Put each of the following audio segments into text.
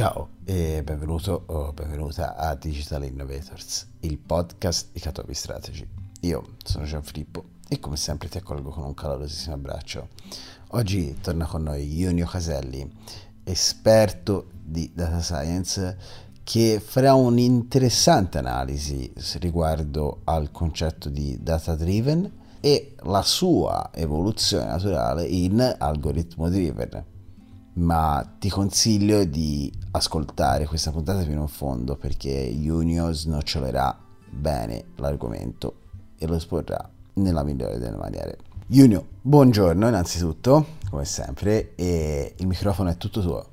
Ciao e benvenuto o benvenuta a Digital Innovators, il podcast di Catopi Strategy. Io sono Gianfilippo e come sempre ti accolgo con un calorosissimo abbraccio. Oggi torna con noi Ionio Caselli, esperto di data science che farà un'interessante analisi riguardo al concetto di data driven e la sua evoluzione naturale in algoritmo driven ma ti consiglio di ascoltare questa puntata fino in fondo perché Junio snocciolerà bene l'argomento e lo esporrà nella migliore delle maniere. Junio, buongiorno innanzitutto, come sempre, e il microfono è tutto tuo.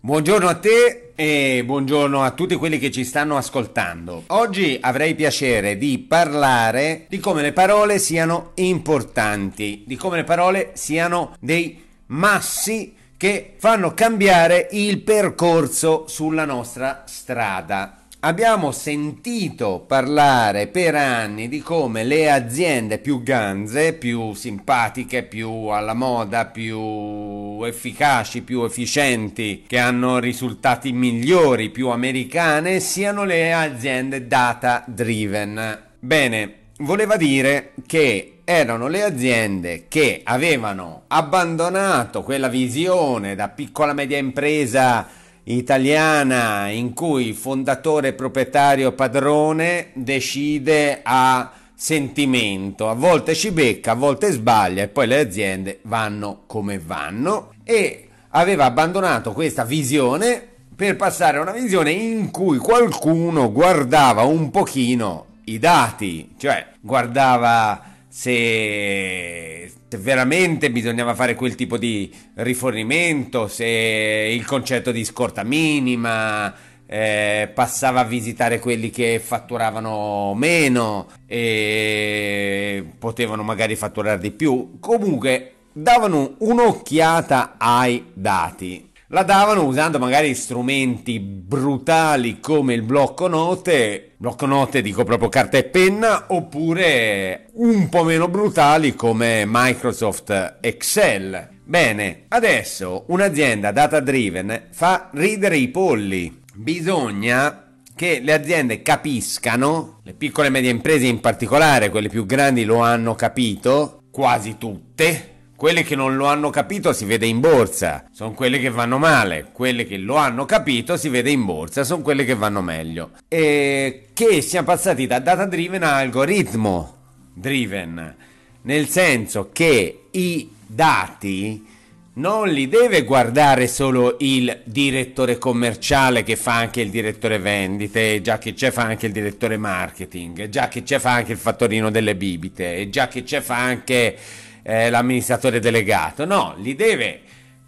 Buongiorno a te e buongiorno a tutti quelli che ci stanno ascoltando. Oggi avrei piacere di parlare di come le parole siano importanti, di come le parole siano dei massi che fanno cambiare il percorso sulla nostra strada. Abbiamo sentito parlare per anni di come le aziende più ganze, più simpatiche, più alla moda, più efficaci, più efficienti, che hanno risultati migliori, più americane, siano le aziende data driven. Bene, voleva dire che erano le aziende che avevano abbandonato quella visione da piccola media impresa italiana in cui fondatore, proprietario, padrone decide a sentimento, a volte ci becca, a volte sbaglia e poi le aziende vanno come vanno. E aveva abbandonato questa visione per passare a una visione in cui qualcuno guardava un pochino i dati, cioè guardava se, veramente bisognava fare quel tipo di rifornimento, se il concetto di scorta minima eh, passava a visitare quelli che fatturavano meno e potevano magari fatturare di più. Comunque davano un'occhiata ai dati la davano usando magari strumenti brutali come il blocco note, blocco note dico proprio carta e penna, oppure un po' meno brutali come Microsoft Excel. Bene, adesso un'azienda data driven fa ridere i polli. Bisogna che le aziende capiscano, le piccole e medie imprese in particolare, quelle più grandi lo hanno capito, quasi tutte, quelle che non lo hanno capito si vede in borsa, sono quelle che vanno male, quelle che lo hanno capito si vede in borsa, sono quelle che vanno meglio. E che siamo passati da data driven a algoritmo driven, nel senso che i dati non li deve guardare solo il direttore commerciale che fa anche il direttore vendite, già che c'è fa anche il direttore marketing, già che c'è fa anche il fattorino delle bibite, già che c'è fa anche eh, l'amministratore delegato, no, li deve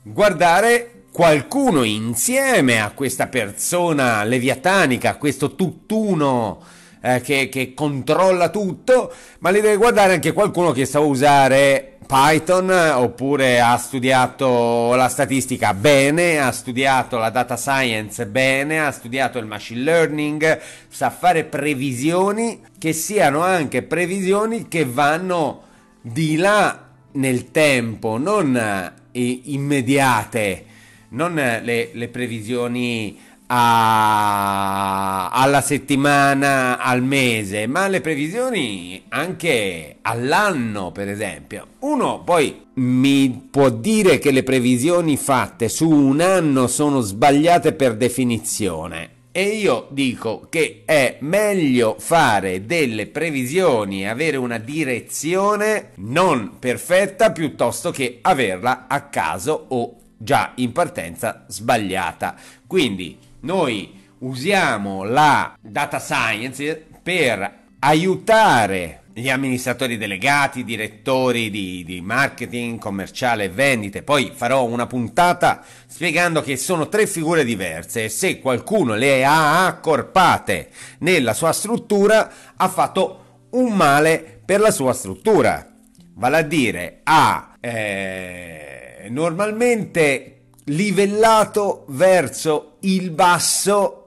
guardare qualcuno insieme a questa persona leviatanica, a questo tutt'uno eh, che, che, controlla tutto, ma li deve guardare anche qualcuno che sa usare Python oppure ha studiato la statistica bene, ha studiato la data science bene, ha studiato il machine learning, sa fare previsioni che siano anche previsioni che vanno di là nel tempo, non eh, immediate, non eh, le, le previsioni a, alla settimana, al mese, ma le previsioni anche all'anno, per esempio. Uno poi mi può dire che le previsioni fatte su un anno sono sbagliate per definizione. E io dico che è meglio fare delle previsioni, avere una direzione non perfetta piuttosto che averla a caso o già in partenza sbagliata. Quindi noi usiamo la data science per aiutare gli amministratori delegati, direttori di, di, marketing, commerciale e vendite. Poi farò una puntata spiegando che sono tre figure diverse e se qualcuno le ha accorpate nella sua struttura ha fatto un male per la sua struttura. Vale a dire ha eh, normalmente livellato verso il basso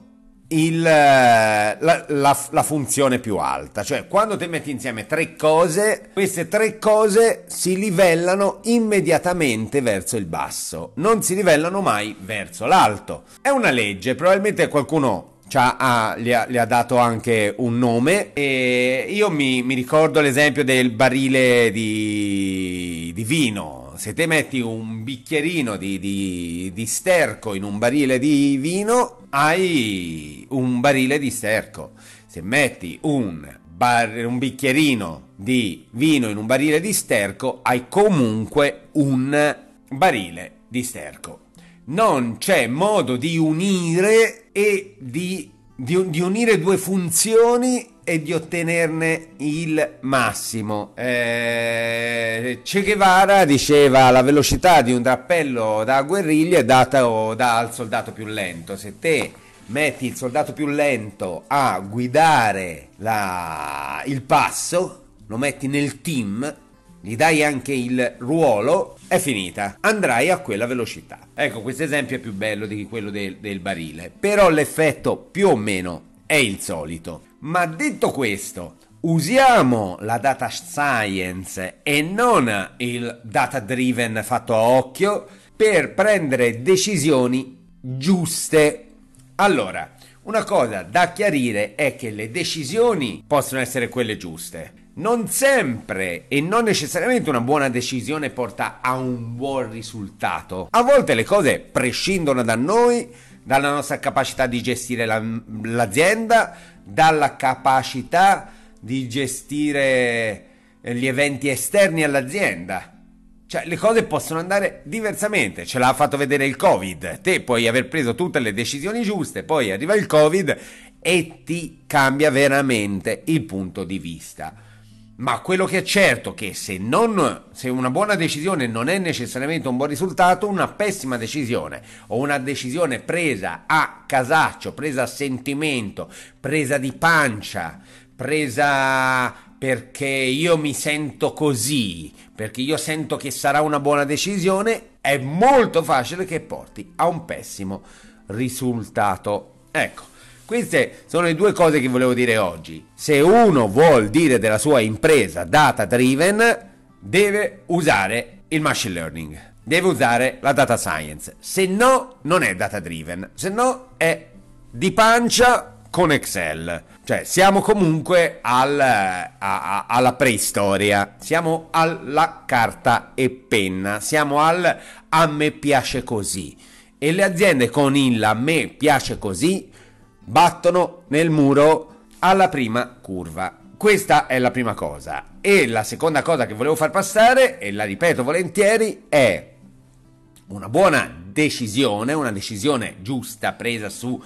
il, eh, la, la, la, funzione più alta. Cioè, quando ti metti insieme tre cose, queste tre cose si livellano immediatamente verso il basso, non si livellano mai verso l'alto. È una legge, probabilmente qualcuno ha, gli, ha, gli, ha, dato anche un nome e io mi, mi ricordo l'esempio del barile di, di, vino. Se te metti un bicchierino di, di, di sterco in un barile di vino, hai un barile di sterco. Se metti un, un bicchierino di vino in un barile di sterco, hai comunque un barile di sterco non c'è modo di unire e di, di, di, unire due funzioni e di ottenerne il massimo. Eh, che Guevara diceva la velocità di un drappello da guerriglia è data dal soldato più lento. Se te metti il soldato più lento a guidare la, il passo, lo metti nel team, gli dai anche il ruolo, è finita. Andrai a quella velocità. Ecco, questo esempio è più bello di quello del, del barile, però l'effetto più o meno è il solito. Ma detto questo, usiamo la data science e non il data driven fatto a occhio per prendere decisioni giuste. Allora, una cosa da chiarire è che le decisioni possono essere quelle giuste, non sempre e non necessariamente una buona decisione porta a un buon risultato. A volte le cose prescindono da noi, dalla nostra capacità di gestire la, l'azienda, dalla capacità di gestire gli eventi esterni all'azienda. Cioè, le cose possono andare diversamente. Ce l'ha fatto vedere il Covid. Te puoi aver preso tutte le decisioni giuste, poi arriva il Covid e ti cambia veramente il punto di vista. Ma quello che è certo è che se, non, se una buona decisione non è necessariamente un buon risultato, una pessima decisione o una decisione presa a casaccio, presa a sentimento, presa di pancia, presa perché io mi sento così, perché io sento che sarà una buona decisione, è molto facile che porti a un pessimo risultato. Ecco. Queste sono le due cose che volevo dire oggi. Se uno vuol dire della sua impresa data driven, deve usare il machine learning, deve usare la data science. Se no, non è data driven, se no è di pancia con Excel. Cioè, siamo comunque al, a, a, alla preistoria, siamo alla carta e penna, siamo al a me piace così. E le aziende con il a me piace così battono nel muro alla prima curva. Questa è la prima cosa. E la seconda cosa che volevo far passare, e la ripeto volentieri, è una buona decisione, una decisione giusta presa su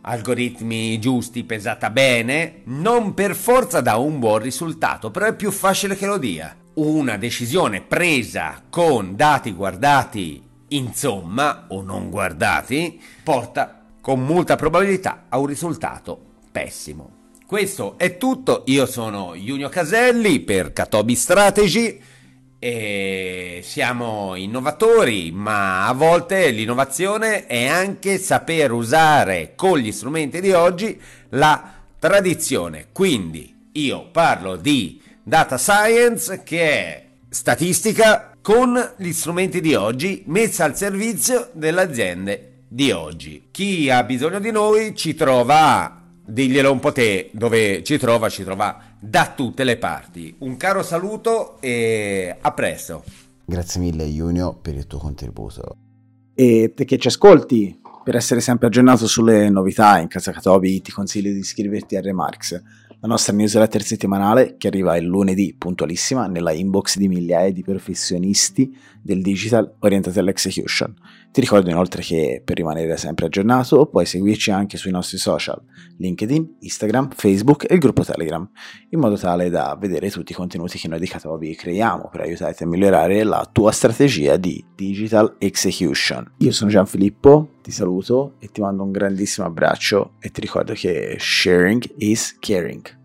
algoritmi giusti, pesata bene, non per forza dà un buon risultato, però è più facile che lo dia. Una decisione presa con dati guardati insomma o non guardati porta con molta probabilità a un risultato pessimo. Questo è tutto, io sono Junio Caselli per Katobi Strategy e siamo innovatori, ma a volte l'innovazione è anche saper usare con gli strumenti di oggi la tradizione. Quindi io parlo di data science che è statistica con gli strumenti di oggi messa al servizio delle aziende di oggi. Chi ha bisogno di noi ci trova, diglielo un po' te, dove ci trova, ci trova da tutte le parti. Un caro saluto e a presto. Grazie mille Junio per il tuo contributo. E te che ci ascolti, per essere sempre aggiornato sulle novità in Casa Catobi ti consiglio di iscriverti a Remarks, la nostra newsletter settimanale che arriva il lunedì puntualissima nella inbox di migliaia di professionisti del digital orientati all'execution. Ti ricordo inoltre che per rimanere sempre aggiornato puoi seguirci anche sui nostri social, LinkedIn, Instagram, Facebook e il gruppo Telegram, in modo tale da vedere tutti i contenuti che noi di Catobi creiamo per aiutarti a migliorare la tua strategia di digital execution. Io sono Gianfilippo, ti saluto e ti mando un grandissimo abbraccio e ti ricordo che sharing is caring.